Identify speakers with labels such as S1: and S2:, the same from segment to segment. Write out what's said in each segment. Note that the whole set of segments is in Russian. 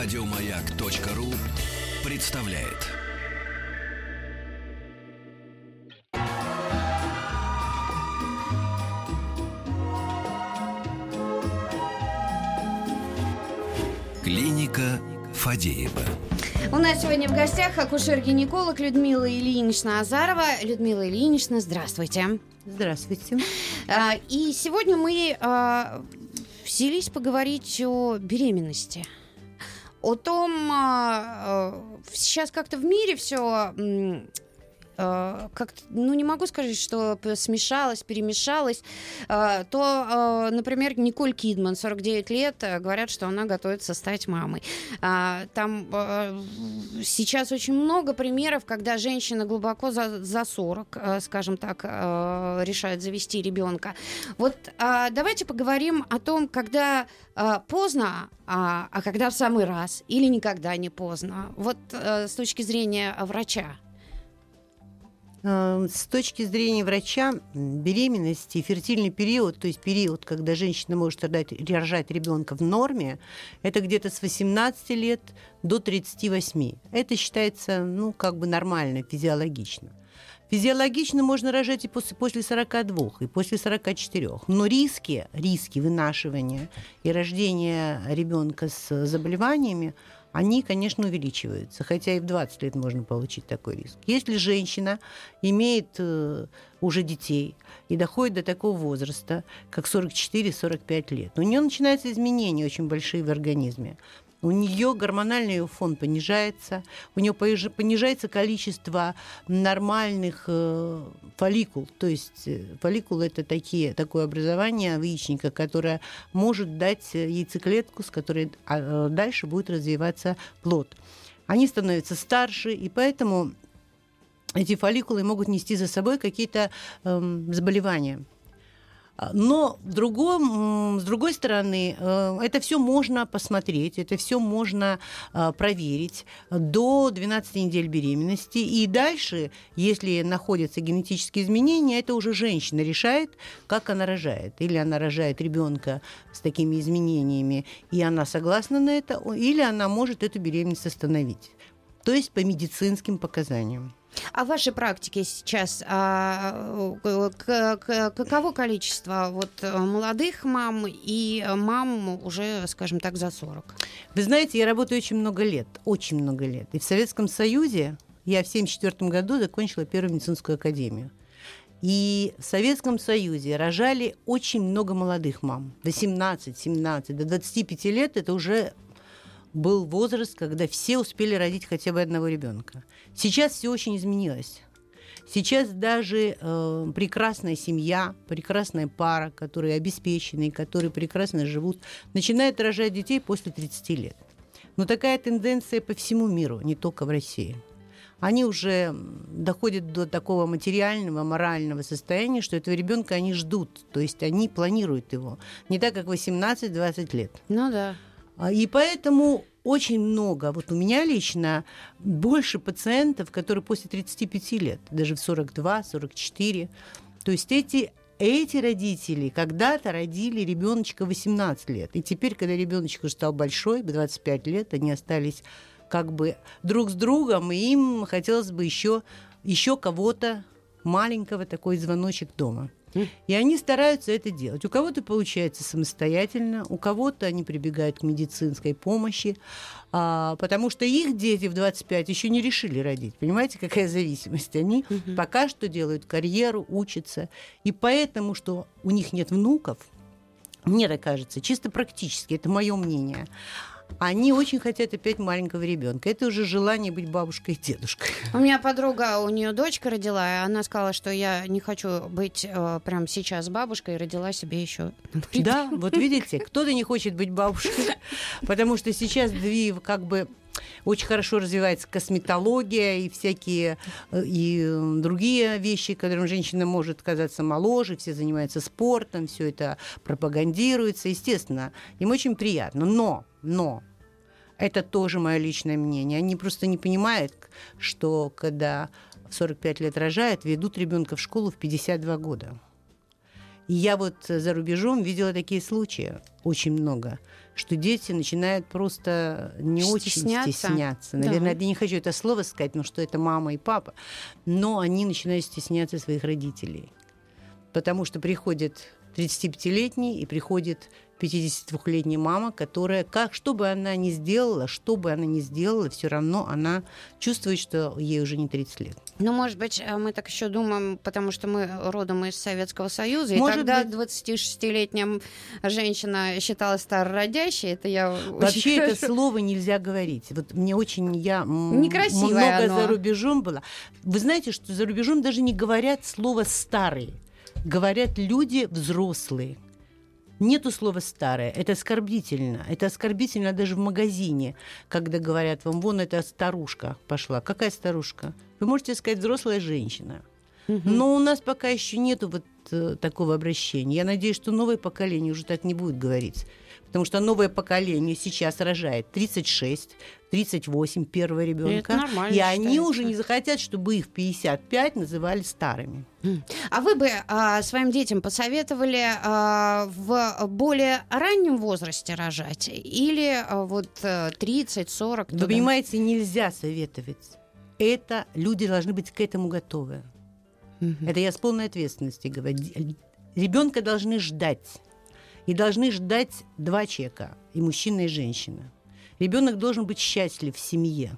S1: Радиомаяк.ру представляет. Клиника Фадеева.
S2: У нас сегодня в гостях акушер-гинеколог Людмила Ильинична Азарова. Людмила Ильинична, здравствуйте.
S3: Здравствуйте.
S2: А, И сегодня мы а, взялись поговорить о беременности. О том, а, а, сейчас как-то в мире все как ну не могу сказать, что смешалось, перемешалось, А, то, а, например, Николь Кидман, 49 лет, говорят, что она готовится стать мамой. Там сейчас очень много примеров, когда женщина глубоко за, за 40, а, скажем так, решает завести ребенка. Вот давайте поговорим о том, когда поздно, а, а когда в самый раз, или никогда не поздно. Вот с точки зрения врача.
S3: Э, С точки зрения врача, м, беременность и фертильный период, то есть период, когда женщина может рожать, рожать ребенка в норме, это где-то с 18 лет до 38. Это считается, ну, как бы нормально, физиологично. Физиологично можно рожать и после, после 42, и после 44. Но риски, риски вынашивания и рождения ребенка с заболеваниями, они, конечно, увеличиваются. Хотя и в 20 лет можно получить такой риск. Если женщина имеет э, уже детей и доходит до такого возраста, как 44-45 лет, у нее начинаются изменения очень большие в организме. У нее гормональный фон понижается, у нее понижается количество нормальных э, фолликул. То есть э, фолликулы это такие, такое образование яичника, которое может дать э, яйцеклетку, с которой а, э, дальше будет развиваться плод. Они становятся старше, и поэтому эти фолликулы могут нести за собой какие-то эм, заболевания. А, Но в другом, с другой стороны, э, это все можно посмотреть, это все можно э, проверить до 12 недель беременности. И дальше, если находятся генетические изменения, это уже женщина решает, как она рожает. Или она рожает ребенка с такими изменениями, и она согласна на это, или она может эту беременность остановить. То есть по медицинским показаниям.
S2: А в вашей практике сейчас а, к- к- каково количество вот молодых мам и мам уже, скажем так, за 40?
S3: Вы знаете, я работаю очень много лет, очень много лет. И в Советском Союзе я в 1974 году закончила Первую медицинскую академию. И в Советском Союзе рожали очень много молодых мам. 18, 17, до 25 лет это уже был возраст, когда все успели родить хотя бы одного ребенка. Сейчас все очень изменилось. Сейчас даже э, прекрасная семья, прекрасная пара, которые обеспечены, которые прекрасно живут, начинает рожать детей после 30 лет. Но такая тенденция по всему миру, не только в России. Они уже доходят до такого материального, морального состояния, что этого ребенка они ждут, то есть они планируют его. Не так, как 18-20 лет.
S2: Ну да.
S3: А, И поэтому очень много, вот у меня лично больше пациентов, которые после 35 лет, даже в 42, 44. То есть эти, эти родители когда-то родили ребеночка 18 лет. И теперь, когда ребеночек уже стал большой, в 25 лет, они остались как бы друг с другом, и им хотелось бы еще, еще кого-то маленького, такой звоночек дома. И они стараются это делать. У кого-то получается самостоятельно, у кого-то они прибегают к медицинской помощи, а, потому что их дети в 25 еще не решили родить. Понимаете, какая зависимость? Они пока что делают карьеру, учатся. И поэтому, что у них нет внуков, мне так кажется, чисто практически, это мое мнение, они очень хотят опять маленького ребенка. Это уже желание быть бабушкой и дедушкой.
S2: У меня подруга, у нее дочка родила, и она сказала, что я не хочу быть э, прямо сейчас бабушкой, и родила себе еще.
S3: Да, вот видите, кто-то не хочет быть бабушкой, потому что сейчас две как бы очень хорошо развивается косметология и всякие э, и э, другие вещи, которым женщина может казаться моложе, все занимаются спортом, все это пропагандируется, естественно, им очень приятно. Но, но это тоже мое личное мнение. Они просто не понимают, что когда в 45 лет рожают, ведут ребенка в школу в 52 года. Я вот за рубежом видела такие случаи, очень много, что дети начинают просто не
S2: Стесняться.
S3: очень стесняться.
S2: Да.
S3: Наверное, я не хочу это слово сказать, потому что это мама и папа, но они начинают стесняться своих родителей. Потому что приходит 35-летний и приходит 52-летняя мама, которая, как, что бы она ни сделала, что бы она ни сделала, все равно она чувствует, что ей уже не 30 лет.
S2: Ну, может быть, э, мы так еще думаем, потому что мы родом из Советского Союза, и
S3: Может
S2: тогда
S3: быть.
S2: 26-летняя женщина считалась старородящей. Это я
S3: Вообще это
S2: хорошо-
S3: слово нельзя говорить. Вот мне очень я
S2: Некрасивое
S3: много
S2: оно.
S3: за рубежом была. Вы знаете, что за рубежом даже не говорят слово старый, говорят люди взрослые. Нету слова старое, это оскорбительно. Это оскорбительно даже в магазине, когда говорят вам, вон эта старушка пошла. Какая старушка? Вы можете сказать взрослая женщина. Но у нас пока еще нету вот э, такого обращения. Я надеюсь, что новое поколение уже так не будет говорить. Потому что новое поколение сейчас рожает 36, 38 первого ребенка.
S2: нормально
S3: И они
S2: считается.
S3: уже не захотят, чтобы их в 55 называли старыми.
S2: А вы бы а, своим детям посоветовали а, в более раннем возрасте рожать? Или а, вот э, 30-40?
S3: Вы
S2: туда?
S3: понимаете, нельзя советовать. Это люди должны быть к этому готовы.
S2: Мгм.
S3: Это я с полной ответственностью говорю. Ребенка должны ждать. И должны ждать два человека, и мужчина, и женщина. Ребенок должен быть счастлив в семье.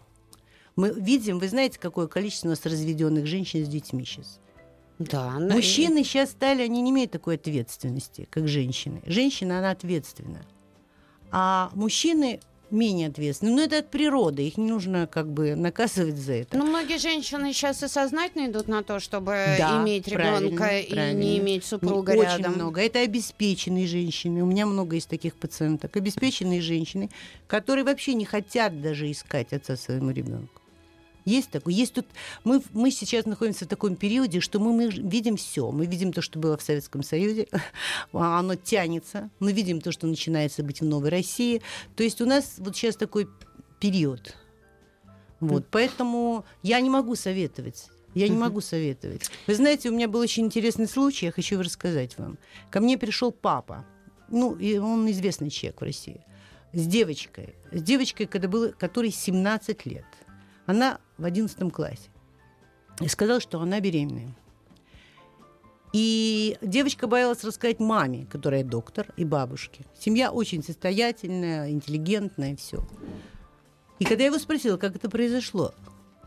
S3: Мы видим, вы знаете, какое количество у нас разведенных женщин с детьми сейчас.
S2: Да, ну,
S3: Мужчины сейчас стали, они не имеют такой ответственности, как женщины. Женщина, она ответственна. А мужчины менее ответственны. Но это от природы, их не нужно как бы наказывать за это.
S2: Ну, многие женщины сейчас и сознательно идут на то, чтобы
S3: Да,
S2: иметь
S3: правильно,
S2: ребенка и
S3: правильно.
S2: не иметь супруга
S3: Не-
S2: рядом.
S3: Очень много. Это обеспеченные женщины. У меня много из таких пациенток. Обеспеченные женщины, которые вообще не хотят даже искать отца своему ребенку. Есть такое. Есть тут. Мы, мы сейчас находимся в таком периоде, что мы, мы видим все. Мы видим то, что было в Советском Союзе. А Оно тянется. Мы видим то, что начинается быть в Новой России. То есть у нас вот сейчас такой период. Вот, поэтому я не могу советовать. Я не могу советовать. Вы знаете, у меня был очень интересный случай, я хочу рассказать вам. Ко мне пришел папа, ну, и он известный человек в России, с девочкой. С девочкой, когда было, которой 17 лет. Она в 11 классе. И сказала, что она беременная. И девочка боялась рассказать маме, которая доктор, и бабушке. Семья очень состоятельная, интеллигентная, все. И когда я его спросила, как это произошло,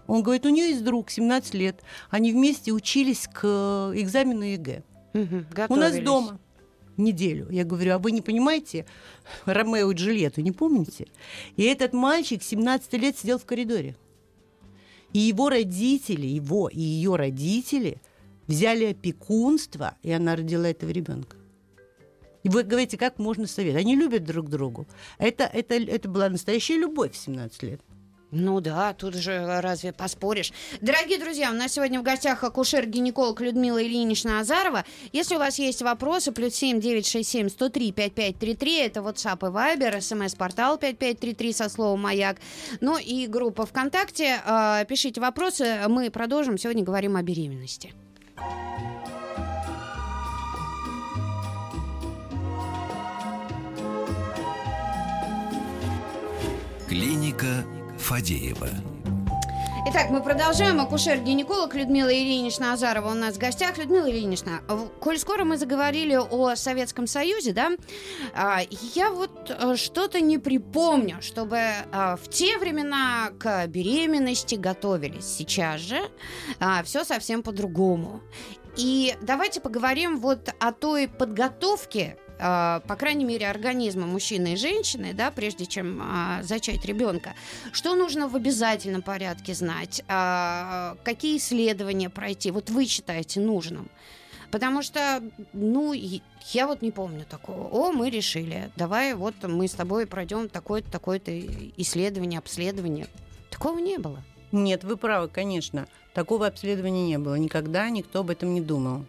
S3: он говорит, у нее есть друг, 17 лет, они вместе учились к экзамену ЕГЭ.
S2: Мгм,
S3: У нас дома неделю. Я говорю, а вы не понимаете Ромео и Джульетту, не помните? И этот мальчик 17 лет сидел в коридоре. И его родители, его и ее родители взяли опекунство, и она родила этого ребенка. И вы говорите, как можно советовать? Они любят друг другу. Это, это, это была настоящая любовь в 17 лет.
S2: Ну да, тут же разве поспоришь. Дорогие друзья, у нас сегодня в гостях акушер-гинеколог Людмила Ильинична Азарова. Если у вас есть вопросы, плюс семь девять шесть семь сто три пять пять три три, это WhatsApp и Viber, смс-портал 5533 со словом «Маяк». Ну и группа ВКонтакте. Э, Пишите вопросы, мы продолжим. Сегодня говорим о беременности.
S1: Клиника Фадеева.
S2: Итак, мы продолжаем. Акушер-гинеколог Людмила Ильинична Азарова у нас в гостях. Людмила Ильинична, коль скоро мы заговорили о Советском Союзе, да, а, я вот э, что-то не припомню, чтобы а, в те времена к беременности готовились. Сейчас же все совсем по-другому. И давайте поговорим вот о той подготовке, а, по крайней мере, организма мужчины и женщины, да, прежде чем а, зачать ребенка. Что нужно в обязательном порядке знать? А, Какие исследования пройти? Вот вы считаете нужным? Потому что, ну, я вот не помню такого. О, мы решили, давай вот мы с тобой пройдем такое-то, такое-то исследование, обследование. Такого не было.
S3: Нет, вы правы, конечно. Такого обследования не было. Никогда никто об этом не думал.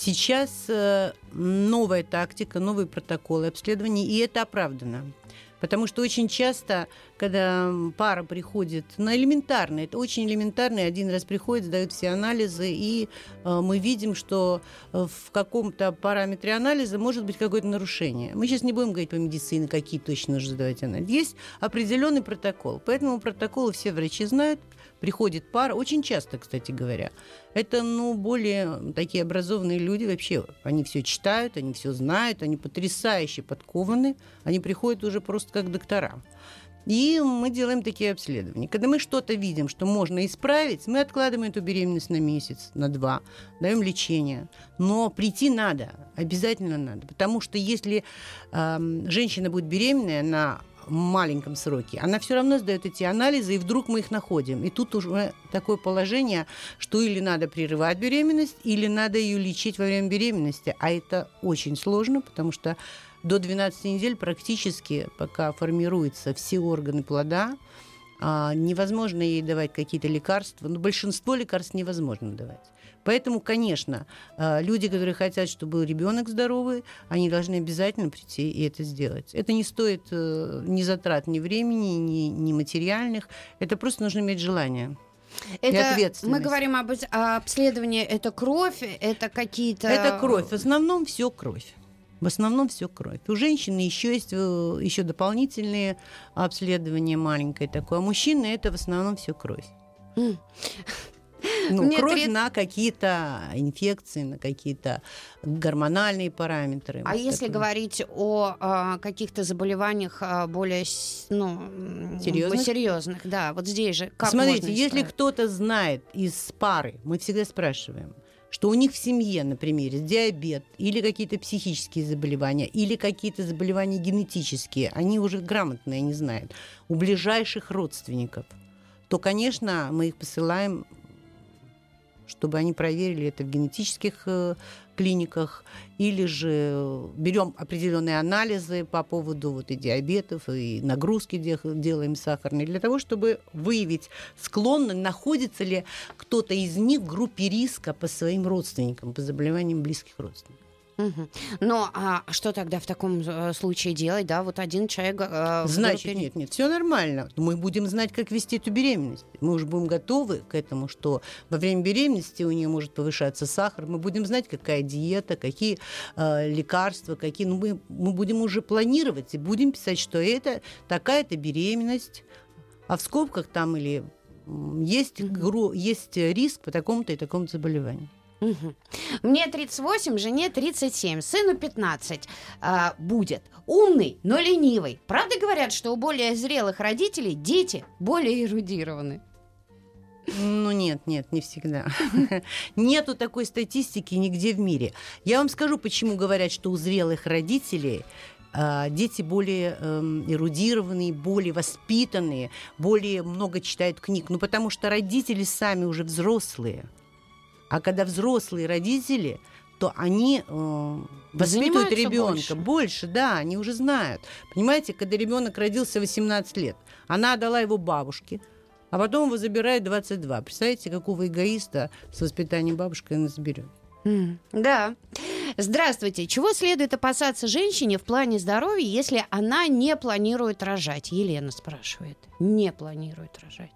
S3: Сейчас э, новая тактика, новые протоколы обследований, и это оправдано. Потому что очень часто, когда пара приходит на элементарно, это очень элементарно, один раз приходит, сдают все анализы, и э, мы видим, что э, в каком-то параметре анализа может быть какое-то нарушение. Мы сейчас не будем говорить по медицине, какие точно нужно сдавать анализы. Есть определенный протокол. По этому протоколу все врачи знают, приходит пара, очень часто, кстати говоря. Это, ну, более такие образованные люди вообще, они все читают, они все знают, они потрясающе подкованы, они приходят уже просто как доктора. И мы делаем такие обследования. Когда мы что-то видим, что можно исправить, мы откладываем эту беременность на месяц, на два, даем лечение. Но прийти надо, обязательно надо. Потому что если э, женщина будет беременная на маленьком сроке, она все равно сдает эти анализы, и вдруг мы их находим. И тут уже такое положение, что или надо прерывать беременность, или надо ее лечить во время беременности. А это очень сложно, потому что до 12 недель практически, пока формируются все органы плода, а, невозможно ей давать какие-то лекарства. Но большинство лекарств невозможно давать. Поэтому, конечно, э, люди, которые хотят, чтобы был ребенок здоровый, они должны обязательно прийти и это сделать. Это не стоит э, ни затрат, ни времени, ни, ни материальных. Это просто нужно иметь желание.
S2: Это мы говорим об обследовании. Это кровь, это какие-то.
S3: Это кровь. В основном все кровь. В основном все кровь. У женщины еще есть э, еще дополнительные обследования маленькое такое. А мужчины это в основном все кровь. Ну, Мне кровь 30... на какие-то инфекции, на какие-то гормональные параметры.
S2: А вот если такое. говорить о а, каких-то заболеваниях а, более ну, серьезных? серьезных, да, вот здесь же как
S3: Смотрите, если кто-то знает из пары, мы всегда спрашиваем, что у них в семье, например, диабет или какие-то психические заболевания, или какие-то заболевания генетические, они уже грамотные, не знают, у ближайших родственников, то, конечно, мы их посылаем чтобы они проверили это в генетических э, клиниках, или же берем определенные анализы по поводу вот и диабетов, и нагрузки делаем сахарные, для того, чтобы выявить склонно, находится ли кто-то из них в группе риска по своим родственникам, по заболеваниям близких родственников.
S2: Угу. Но а что тогда в таком э, случае делать, да? Вот один человек...
S3: Э, Значит, группе... нет, нет, все нормально. Мы будем знать, как вести эту беременность. Мы уже будем готовы к этому, что во время беременности у нее может повышаться сахар. Мы будем знать, какая диета, какие э, лекарства, какие... Ну, мы, мы будем уже планировать и будем писать, что это такая-то беременность, а в скобках там или есть, угу. есть риск по такому-то и такому-то заболеванию.
S2: Угу. Мне 38, жене 37, сыну 15 а, будет. Умный, но ленивый. Правда говорят, что у более зрелых родителей дети более эрудированы?
S3: Ну нет, нет, не всегда. Нету такой статистики нигде в мире. Я вам скажу, почему говорят, что у зрелых родителей а, дети более э, эрудированные, более воспитанные, более много читают книг. Ну, потому что родители сами уже взрослые. А когда взрослые родители, то они э, воспитывают ребенка больше. больше, да, они уже знают. Понимаете, когда ребенок родился 18 лет, она отдала его бабушке, а потом его забирает 22. Представляете, какого эгоиста с воспитанием бабушкой она заберет?
S2: Mm, да. Здравствуйте. Чего следует опасаться женщине в плане здоровья, если она не планирует рожать? Елена спрашивает. Не планирует рожать.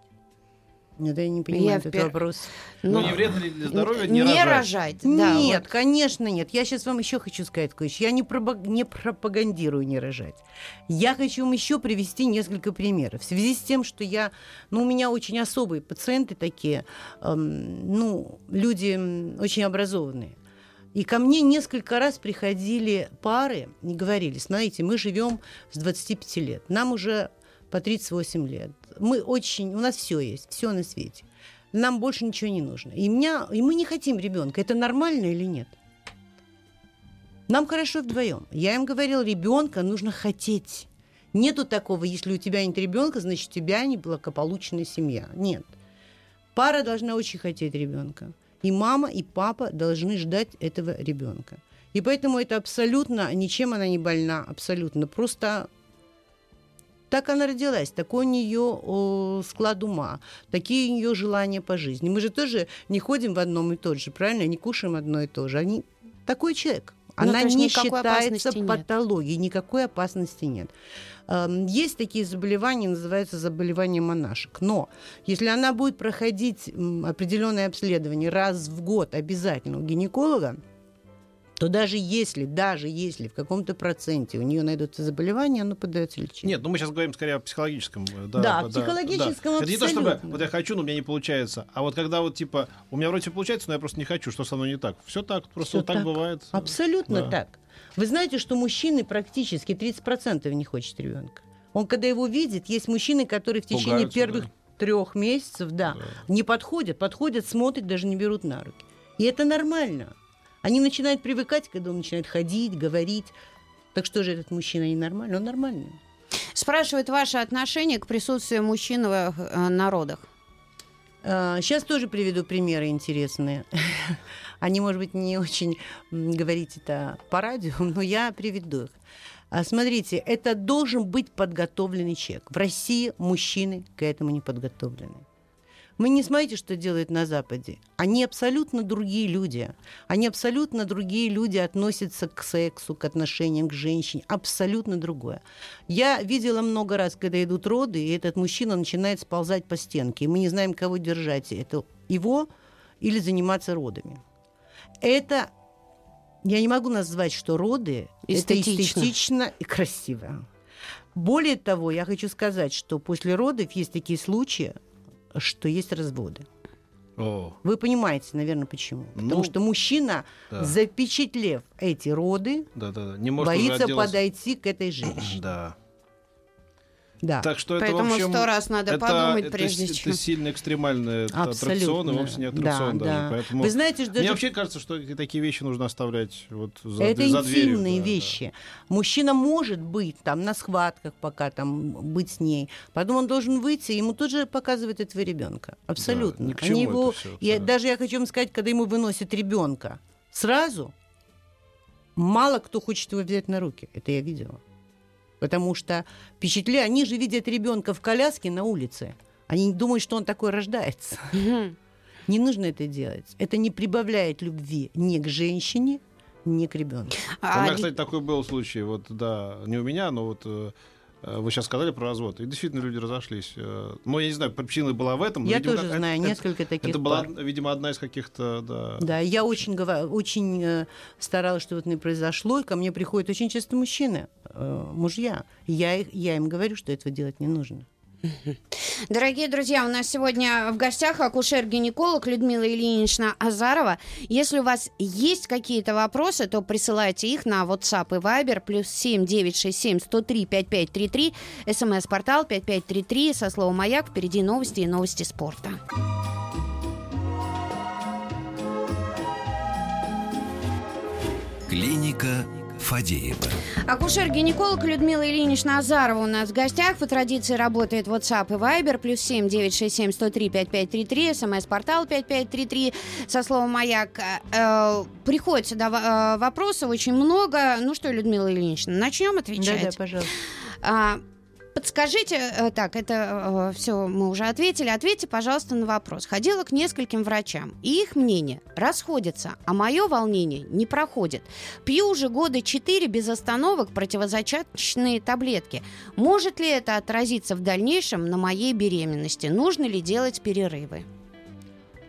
S3: Нет, я не понимаю я этот впер... вопрос.
S4: Ну, ну, не вредно ли для здоровья не, не рожать? рожать
S3: да, нет, вот. конечно, нет. Я сейчас вам еще хочу сказать кое-что. Я не, пропаг... не пропагандирую не рожать. Я хочу вам еще привести несколько примеров. В связи с тем, что я... Ну, у меня очень особые пациенты такие. Эм, ну, люди очень образованные. И ко мне несколько раз приходили пары и говорили, смотрите, мы живем с 25 лет, нам уже по 38 лет мы очень, у нас все есть, все на свете. Нам больше ничего не нужно. И, меня, и мы не хотим ребенка. Это нормально или нет? Нам хорошо вдвоем. Я им говорила, ребенка нужно хотеть. Нету такого, если у тебя нет ребенка, значит, у тебя неблагополучная семья. Нет. Пара должна очень хотеть ребенка. И мама, и папа должны ждать этого ребенка. И поэтому это абсолютно, ничем она не больна, абсолютно. Просто так она родилась, такой у нее о, склад ума, такие у нее желания по жизни. Мы же тоже не ходим в одном и тот же, правильно? Не кушаем одно и то же. Они такой человек. Ну, Она не считается патологией, никакой опасности нет. Эм, есть такие заболевания, называются заболевания монашек. Но если она будет проходить определенное обследование раз в год обязательно у гинеколога, то даже если, даже если в каком-то проценте у нее найдутся заболевания, оно поддается лечению.
S4: Нет, ну мы сейчас говорим скорее о психологическом.
S3: Э, да, да, психологическом да.
S4: Это не то, чтобы вот я хочу, но у меня не получается. А вот когда вот типа, у меня вроде получается, но я просто не хочу, что со мной не так. Все так, просто Всё вот так, так бывает.
S3: Абсолютно да. так. Вы знаете, что мужчины практически 30% не хочет ребенка. Он, когда его видит, есть мужчины, которые в течение Пугаются, первых да. трех месяцев, да, да, не подходят, подходят, смотрят, даже не берут на руки. И это нормально. Они начинают привыкать, когда он начинает ходить, говорить. Так что же этот мужчина ненормальный? Он нормальный.
S2: Спрашивает ваше отношение к присутствию мужчин в э, народах.
S3: Сейчас а, тоже приведу примеры интересные. Они, может быть, не очень говорить это по радио, но я приведу их. А, смотрите, это должен быть подготовленный человек. В России мужчины к этому не подготовлены. Вы не смотрите, что делают на Западе. Они абсолютно другие люди. Они абсолютно другие люди относятся к сексу, к отношениям к женщине. Абсолютно другое. Я видела много раз, когда идут роды, и этот мужчина начинает сползать по стенке. И мы не знаем, кого держать. Это его или заниматься родами. Это я не могу назвать, что роды эстетично. это эстетично и красиво. Более того, я хочу сказать, что после родов есть такие случаи, что есть разводы. О. Вы понимаете, наверное, почему? Ну, Потому что мужчина, да. запечатлев эти роды, да, да, да. Не может боится подойти к этой женщине.
S4: Да.
S2: Да. Так что это, Поэтому общем, сто раз надо это, подумать, это, прежде
S4: это,
S2: чем...
S4: Это сильно экстремальный аттракцион, и вовсе не аттракцион да, даже. Да. Поэтому
S3: Вы знаете, что
S4: Мне вообще кажется, что такие вещи нужно оставлять вот за,
S3: это
S4: за
S3: интимные
S4: дверью.
S3: вещи. Да. Мужчина может быть там на схватках пока там быть с ней. Потом он должен выйти, ему тут же показывают этого ребенка. Абсолютно. Да, Они его... Все, я, даже я хочу вам сказать, когда ему выносят ребенка, сразу мало кто хочет его взять на руки. Это я видела. Потому что впечатля... они же видят ребенка в коляске на улице. Они думают, что он такой рождается. Не нужно это делать. Это не прибавляет любви ни к женщине, ни к ребенку.
S4: А у меня, кстати, такой был случай. Вот, да, не у меня, но вот э, вы сейчас сказали про развод, и действительно люди разошлись. Э, но я не знаю, причина была в этом.
S3: Я видимо, тоже как, знаю это, несколько таких
S4: Это была, видимо, одна из каких-то, да.
S3: Да, я очень, очень э, старалась, чтобы это не произошло, и ко мне приходят очень часто мужчины, мужья. Я, я им говорю, что этого делать не нужно.
S2: Дорогие друзья, у нас сегодня в гостях акушер-гинеколог Людмила Ильинична Азарова. Если у вас есть какие-то вопросы, то присылайте их на WhatsApp и Viber плюс 7 967 103 5533, смс-портал 5533 со словом «Маяк». Впереди новости и новости спорта.
S1: Клиника Фадеева.
S2: Акушер-гинеколог Людмила Ильинична Азарова у нас в гостях. По традиции работает WhatsApp и Viber. Плюс семь девять шесть семь сто три пять пять три три. СМС-портал пять пять три три. Со словом «Маяк». Э, приходится да, э, вопросов очень много. Ну что, Людмила Ильинична, начнем отвечать?
S3: Да, да, пожалуйста.
S2: Подскажите, э, так, это э, все мы уже ответили. Ответьте, пожалуйста, на вопрос. Ходила к нескольким врачам, и их мнение расходится, а мое волнение не проходит. Пью уже года четыре без остановок противозачаточные таблетки. Может ли это отразиться в дальнейшем на моей беременности? Нужно ли делать перерывы?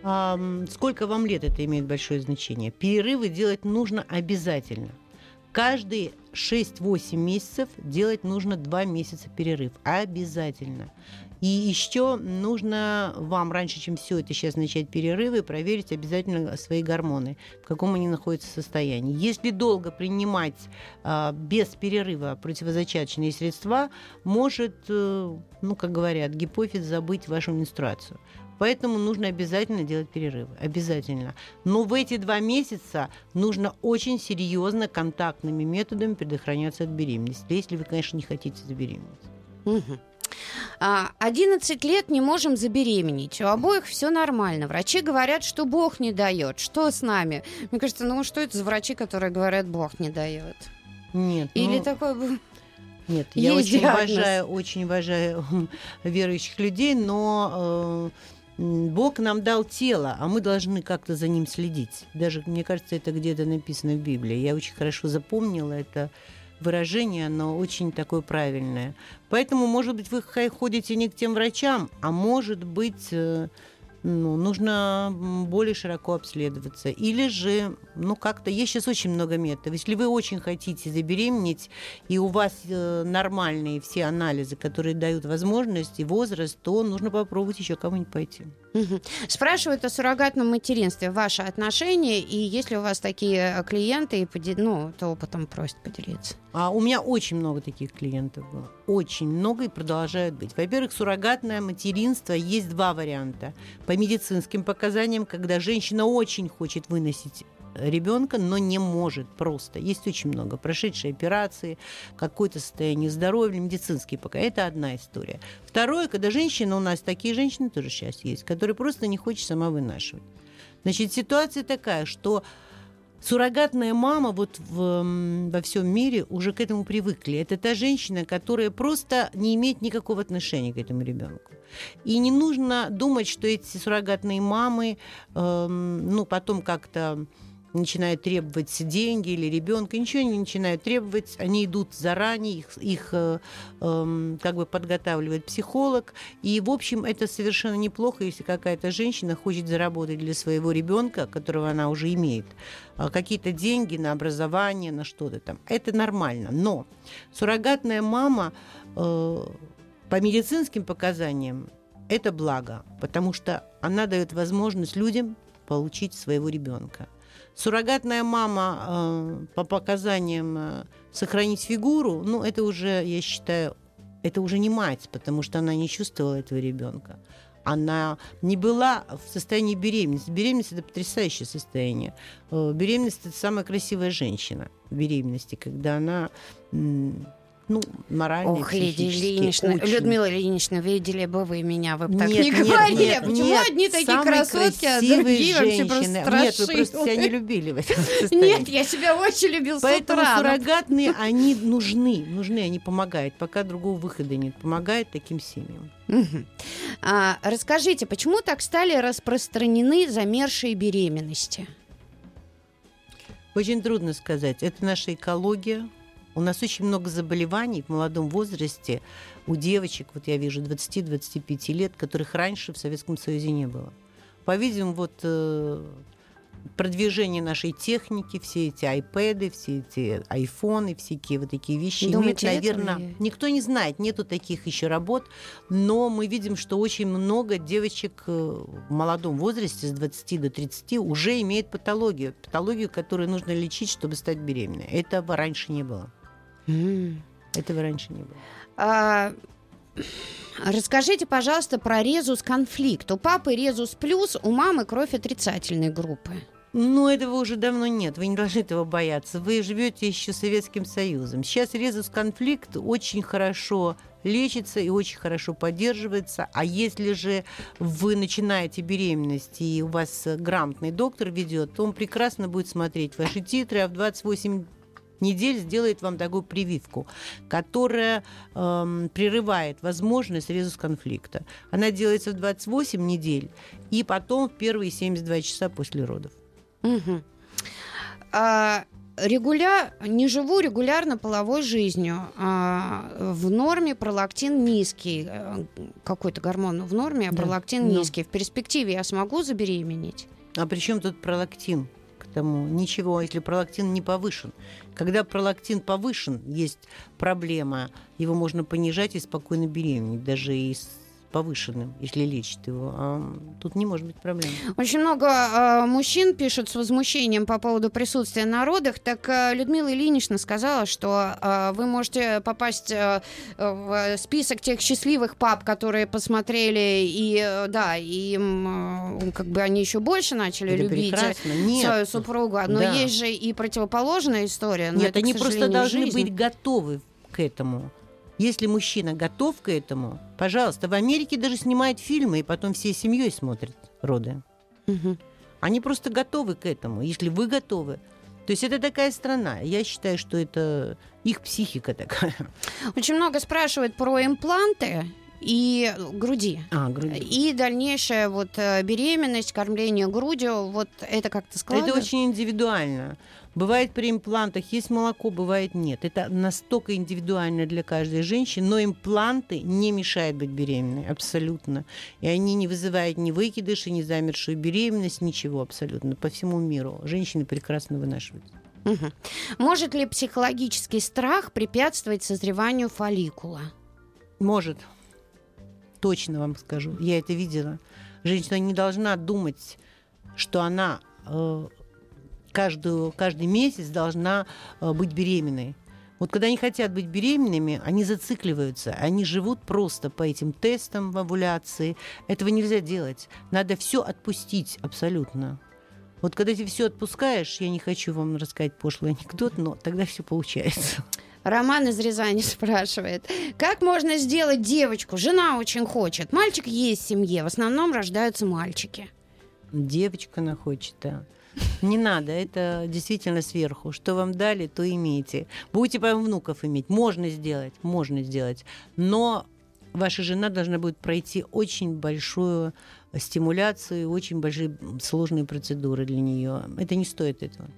S3: А, сколько вам лет это имеет большое значение? Перерывы делать нужно обязательно. Каждые 6-8 месяцев делать нужно 2 месяца перерыв. Обязательно. И еще нужно вам раньше, чем все это сейчас начать перерывы, проверить обязательно свои гормоны, в каком они находятся состоянии. Если долго принимать а, без перерыва противозачаточные средства, может, э, ну, как говорят, гипофиз забыть вашу менструацию. Поэтому нужно обязательно делать перерывы. Обязательно. Но в эти два месяца нужно очень серьезно контактными методами предохраняться от беременности. Если вы, конечно, не хотите забеременеть.
S2: Угу. 11 лет не можем забеременеть. У обоих все нормально. Врачи говорят, что Бог не дает. Что с нами? Мне кажется, ну что это за врачи, которые говорят, Бог не дает?
S3: Нет.
S2: Или ну... такой
S3: нет, я очень диагноз. уважаю, очень уважаю верующих людей, но э, Бог нам дал тело, а мы должны как-то за ним следить. Даже, мне кажется, это где-то написано в Библии. Я очень хорошо запомнила это выражение, но очень такое правильное. Поэтому, может быть, вы ходите не к тем врачам, а может быть, э, ну, нужно более широко обследоваться. Или же, ну, как-то, есть сейчас очень много методов. Если вы очень хотите забеременеть, и у вас э, нормальные все анализы, которые дают возможность и возраст, то нужно попробовать еще кому-нибудь пойти.
S2: Мгм. Спрашивают о суррогатном материнстве. Ваши отношения, и если у вас такие э, клиенты, и поди- ну, то опытом просят поделиться.
S3: А у меня очень много таких клиентов было. Очень много и продолжают быть. Во-первых, суррогатное материнство есть два варианта. По медицинским показаниям, когда женщина очень хочет выносить ребенка, но не может просто. Есть очень много. Прошедшие операции, какое-то состояние здоровья, медицинские пока. Это одна история. Второе, когда женщина, у нас такие женщины тоже сейчас есть, которые просто не хочет сама вынашивать. Значит, ситуация такая, что Суррогатная мама вот в, во всем мире уже к этому привыкли. Это та женщина, которая просто не имеет никакого отношения к этому ребенку. И не нужно думать, что эти суррогатные мамы, эм, ну, потом как-то начинают требовать деньги или ребенка, ничего не начинают требовать, они идут заранее, их, их э, эм, как бы подготавливает психолог, и в общем это совершенно неплохо, если какая-то женщина хочет заработать для своего ребенка, которого она уже имеет, а, какие-то деньги на образование, на что-то там. Это нормально. Но суррогатная мама э, по медицинским показаниям это благо, потому что она дает возможность людям получить своего ребенка. Суррогатная мама э, по показаниям э, сохранить фигуру, ну это уже, я считаю, это уже не мать, потому что она не чувствовала этого ребенка. Она не была в состоянии беременности. Беременность это потрясающее состояние. Э, Беременность это самая красивая женщина в беременности, когда она ну, морально,
S2: Ох, Лидия Ильинична,
S3: очень.
S2: Людмила Ильинична, видели бы вы меня, вы бы так
S3: Нет,
S2: не
S3: нет,
S2: говорили.
S3: нет,
S2: Почему
S3: нет.
S2: одни такие красотки, а другие вообще просто
S3: женщины. Нет, вы просто себя не любили в этом состоянии.
S2: Нет, я себя очень любил с
S3: Поэтому
S2: утра. но-
S3: суррогатные, они нужны, нужны, они помогают, пока другого выхода нет, помогают таким семьям.
S2: А, расскажите, почему так стали распространены замершие беременности?
S3: Очень трудно сказать. Это наша экология. У нас очень много заболеваний в молодом возрасте у девочек, вот я вижу, 20-25 лет, которых раньше в Советском Союзе не было. По-видимому, вот э, продвижение нашей техники, все эти айпэды, все эти айфоны, всякие вот такие вещи
S2: Думаете,
S3: имеют, наверное,
S2: влияет?
S3: никто не знает, нету таких еще работ, но мы видим, что очень много девочек э, в молодом возрасте, с 20 до 30, уже имеют патологию, патологию, которую нужно лечить, чтобы стать беременной. Этого раньше не было. Этого раньше не было.
S2: А, Расскажите, пожалуйста, про резус-конфликт. У папы резус плюс, у мамы кровь отрицательной группы.
S3: Ну, этого уже давно нет. Вы не должны этого бояться. Вы живете еще Советским Союзом. Сейчас резус-конфликт очень хорошо лечится и очень хорошо поддерживается. А если же вы начинаете беременность и у вас грамотный доктор ведет, то он прекрасно будет смотреть ваши титры, а в 28 недель сделает вам такую прививку, которая эм, прерывает возможность резус-конфликта. Она делается в 28 недель и потом в первые 72 часа после родов.
S2: Мгм. А, регуля... Не живу регулярно половой жизнью. А, в норме пролактин низкий. Э, Какой-то гормон в норме, а
S3: Да.
S2: пролактин
S3: Да.
S2: низкий. В перспективе я смогу забеременеть?
S3: А при чем тут пролактин? К тому ничего, если пролактин не повышен. Когда пролактин повышен, есть проблема. Его можно понижать и спокойно беременеть, даже и с повышенным, если лечит его. А тут не может быть проблем.
S2: Очень много э, мужчин пишут с возмущением по поводу присутствия на родах. Так э, Людмила Ильинична сказала, что э, вы можете попасть э, в список тех счастливых пап, которые посмотрели, и э, да, и им, э, как бы они еще больше начали
S3: Это
S2: любить э, свою супругу. Но
S3: Да.
S2: есть же и противоположная история. но
S3: Нет,
S2: это,
S3: они просто должны
S2: жизнь.
S3: быть готовы к этому. Если мужчина готов к этому, пожалуйста, в Америке даже снимают фильмы и потом всей семьей смотрят роды.
S2: Мгм.
S3: Они просто готовы к этому, если вы готовы. То есть это такая страна. Я считаю, что это их психика такая.
S2: Очень много спрашивают про импланты. И груди.
S3: А, груди.
S2: И дальнейшая вот э, беременность, кормление грудью, вот это как-то складывается.
S3: Это очень индивидуально. Бывает при имплантах есть молоко, бывает нет. Это настолько индивидуально для каждой женщины, но импланты не мешают быть беременной, абсолютно. И они не вызывают ни выкидыши, ни замершую беременность, ничего абсолютно по всему миру. Женщины прекрасно вынашивают.
S2: Угу. Может ли психологический страх препятствовать созреванию фолликула?
S3: Может. Точно вам скажу. Я это видела. Женщина не должна думать, что она э, каждую, каждый месяц должна э, быть беременной. Вот когда они хотят быть беременными, они зацикливаются, они живут просто по этим тестам в овуляции. Этого нельзя делать. Надо все отпустить абсолютно. Вот когда ты все отпускаешь, я не хочу вам рассказать пошлый анекдот, но тогда все получается.
S2: Роман из Рязани спрашивает, как можно сделать девочку? Жена очень хочет. Мальчик есть в семье, в основном рождаются мальчики.
S3: Девочка она хочет, да. Не надо, это действительно сверху. Что вам дали, то имейте. Будете потом внуков иметь. Можно сделать, можно сделать. Но ваша жена должна будет пройти очень большую стимуляцию, очень большие сложные процедуры для нее. Это не стоит этого.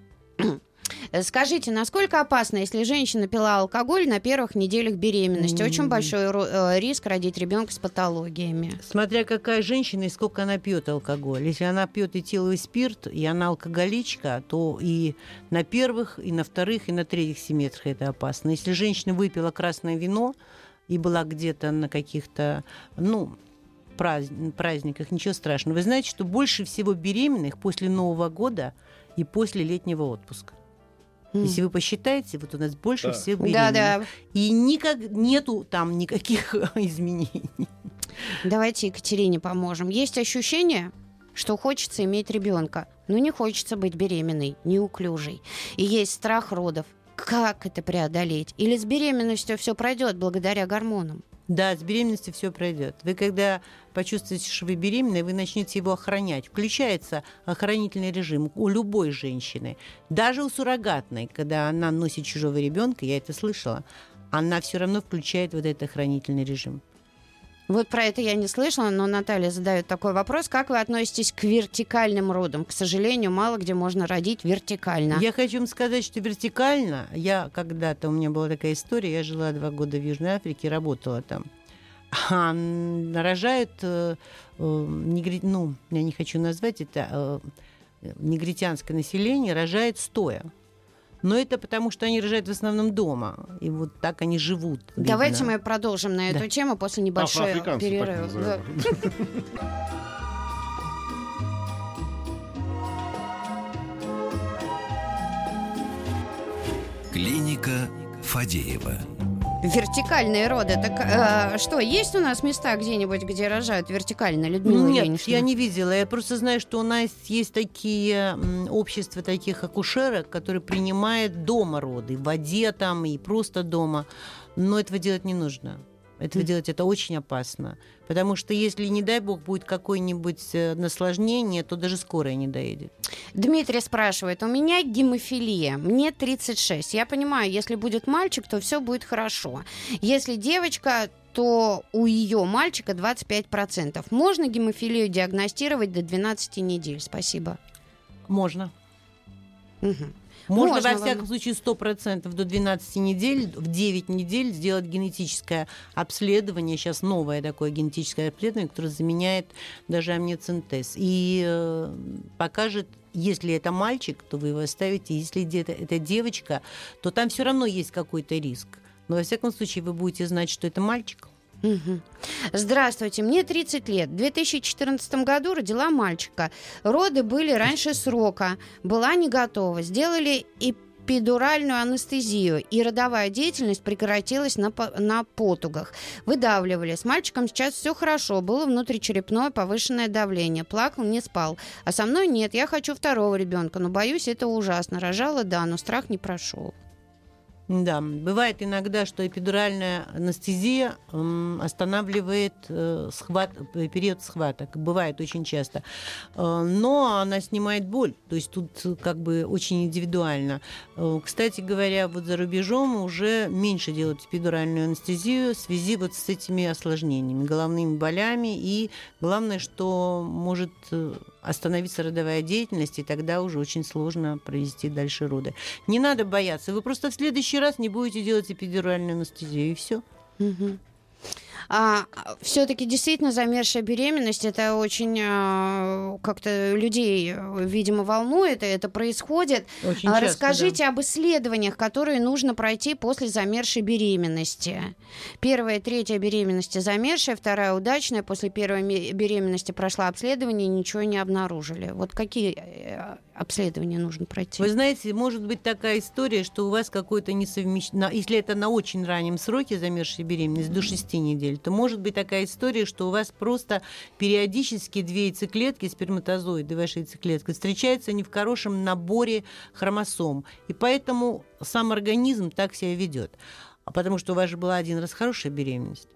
S2: Э, скажите, насколько опасно, если женщина пила алкоголь на первых неделях беременности? Очень большой э, риск родить ребенка с патологиями.
S3: Смотря какая женщина и сколько она пьет алкоголь. Если она пьет этиловый спирт, и она алкоголичка, то и на первых, и на вторых, и на третьих семестрах это опасно. Если женщина выпила красное вино и была где-то на каких-то, ну, праздниках, ничего страшного. Вы знаете, что больше всего беременных после Нового года и после летнего отпуска. Если вы посчитаете, вот у нас больше да. всех беременных. Да, да. И никак нету там никаких изменений.
S2: Давайте Екатерине поможем. Есть ощущение, что хочется иметь ребенка, но не хочется быть беременной, неуклюжей. И есть страх родов. Как это преодолеть? Или с беременностью все пройдет благодаря гормонам?
S3: Да, с беременностью все пройдет. Вы когда почувствуете, что вы беременны, вы начнете его охранять. Включается охранительный режим у любой женщины. Даже у суррогатной, когда она носит чужого ребенка, я это слышала, она все равно включает вот этот охранительный режим.
S2: Вот про это я не слышала, но Наталья задает такой вопрос. Как вы относитесь к вертикальным родам? К сожалению, мало где можно родить вертикально.
S3: Я хочу вам сказать, что вертикально, я когда-то, у меня была такая история, я жила два года в Южной Африке, работала там. А рожают, э, э, негри... ну, я не хочу назвать это, э, негритянское население рожает стоя. Но это потому, что они рожают в основном дома. И вот так они живут.
S2: Видно. Давайте мы продолжим на эту да. тему после небольшого перерыва.
S1: Клиника Фадеева.
S2: Вертикальные роды. Так э, что, есть у нас места где-нибудь, где рожают вертикально, Людмила
S3: Нет,
S2: Ильинична?
S3: я не видела. Я просто знаю, что у нас есть такие общества таких акушерок, которые принимают дома роды, в воде там и просто дома. Но этого делать не нужно. Этого делать это очень опасно. Потому что если, не дай бог, будет какое-нибудь э, насложнение, то даже скорая не доедет.
S2: Дмитрий спрашивает, у меня гемофилия, мне 36. Я понимаю, если будет мальчик, то все будет хорошо. Если девочка, то у ее мальчика 25%. Можно гемофилию диагностировать до 12 недель? Спасибо.
S3: Можно. Угу. Можно, Можно во всяком случае, 100% до 12 недель, в 9 недель сделать генетическое обследование. Сейчас новое такое генетическое обследование, которое заменяет даже амниоцентез. И э, покажет если это мальчик, то вы его оставите. Если где-то это девочка, то там все равно есть какой-то риск. Но во всяком случае вы будете знать, что это мальчик.
S2: Здравствуйте, мне 30 лет. В 2014 году родила мальчика. Роды были раньше срока. Была не готова. Сделали эпидуральную анестезию, и родовая деятельность прекратилась на, на потугах. Выдавливали. С мальчиком сейчас все хорошо. Было внутричерепное повышенное давление. Плакал, не спал. А со мной нет. Я хочу второго ребенка, но боюсь, это ужасно. Рожала, да, но страх не прошел.
S3: Да, бывает иногда, что эпидуральная анестезия останавливает э, схват, период схваток. Бывает очень часто. Э, но она снимает боль. То есть тут э, как бы очень индивидуально. Кстати говоря, вот за рубежом уже меньше делают эпидуральную анестезию в связи вот с этими осложнениями, головными болями. И главное, что может остановиться родовая деятельность, и тогда уже очень сложно провести дальше роды. Не надо бояться. Вы просто в следующий раз не будете делать эпидуральную анестезию, и все.
S2: Мгм. А, все-таки действительно замерзшая беременность это очень а, как-то людей, э, видимо, волнует, и это происходит.
S3: Очень
S2: А
S3: часто,
S2: Расскажите об исследованиях, которые нужно пройти после замерзшей беременности. Первая, третья беременности замерзшая, вторая удачная. После первой ме- беременности прошла обследование, ничего не обнаружили. Вот какие обследования нужно пройти?
S3: Вы знаете, может быть такая история, что у вас какой-то несовмещенный... Если это на очень раннем сроке замерзшая беременность, до 6 недель, то может быть такая история, что у вас просто периодически две яйцеклетки, сперматозоиды вашей яйцеклетки, встречаются не в хорошем наборе хромосом. И поэтому сам организм так себя ведет. А потому что у вас же была один раз хорошая беременность.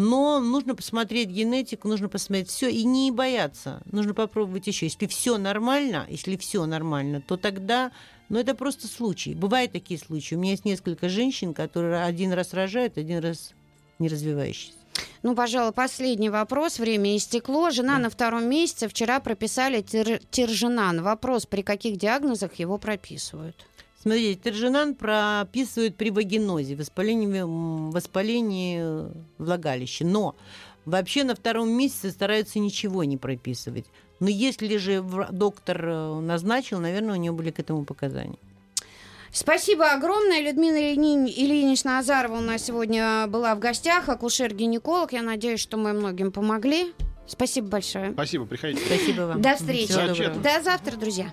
S3: Но нужно посмотреть генетику, нужно посмотреть все и не бояться. Нужно попробовать еще. Если все нормально, если все нормально, то тогда, ну это просто случай. Бывают такие случаи. У меня есть несколько женщин, которые один раз рожают, один раз не развивающиеся.
S2: Ну, пожалуй, последний вопрос. Время истекло. Жена на втором месяце. Вчера прописали тир- тиржинан. Вопрос, при каких диагнозах его прописывают?
S3: Смотрите, тержинан прописывают при вагинозе, воспалении, воспалении э, влагалища. Но вообще на втором месяце стараются ничего не прописывать. Но если же доктор э, назначил, наверное, у него были к этому показания.
S2: Спасибо огромное. Людмила Ильини- Ильинична Азарова у нас сегодня была в гостях, акушер-гинеколог. Я надеюсь, что мы многим помогли. Спасибо большое.
S4: Спасибо, приходите.
S3: Спасибо вам.
S2: До встречи. До завтра, друзья.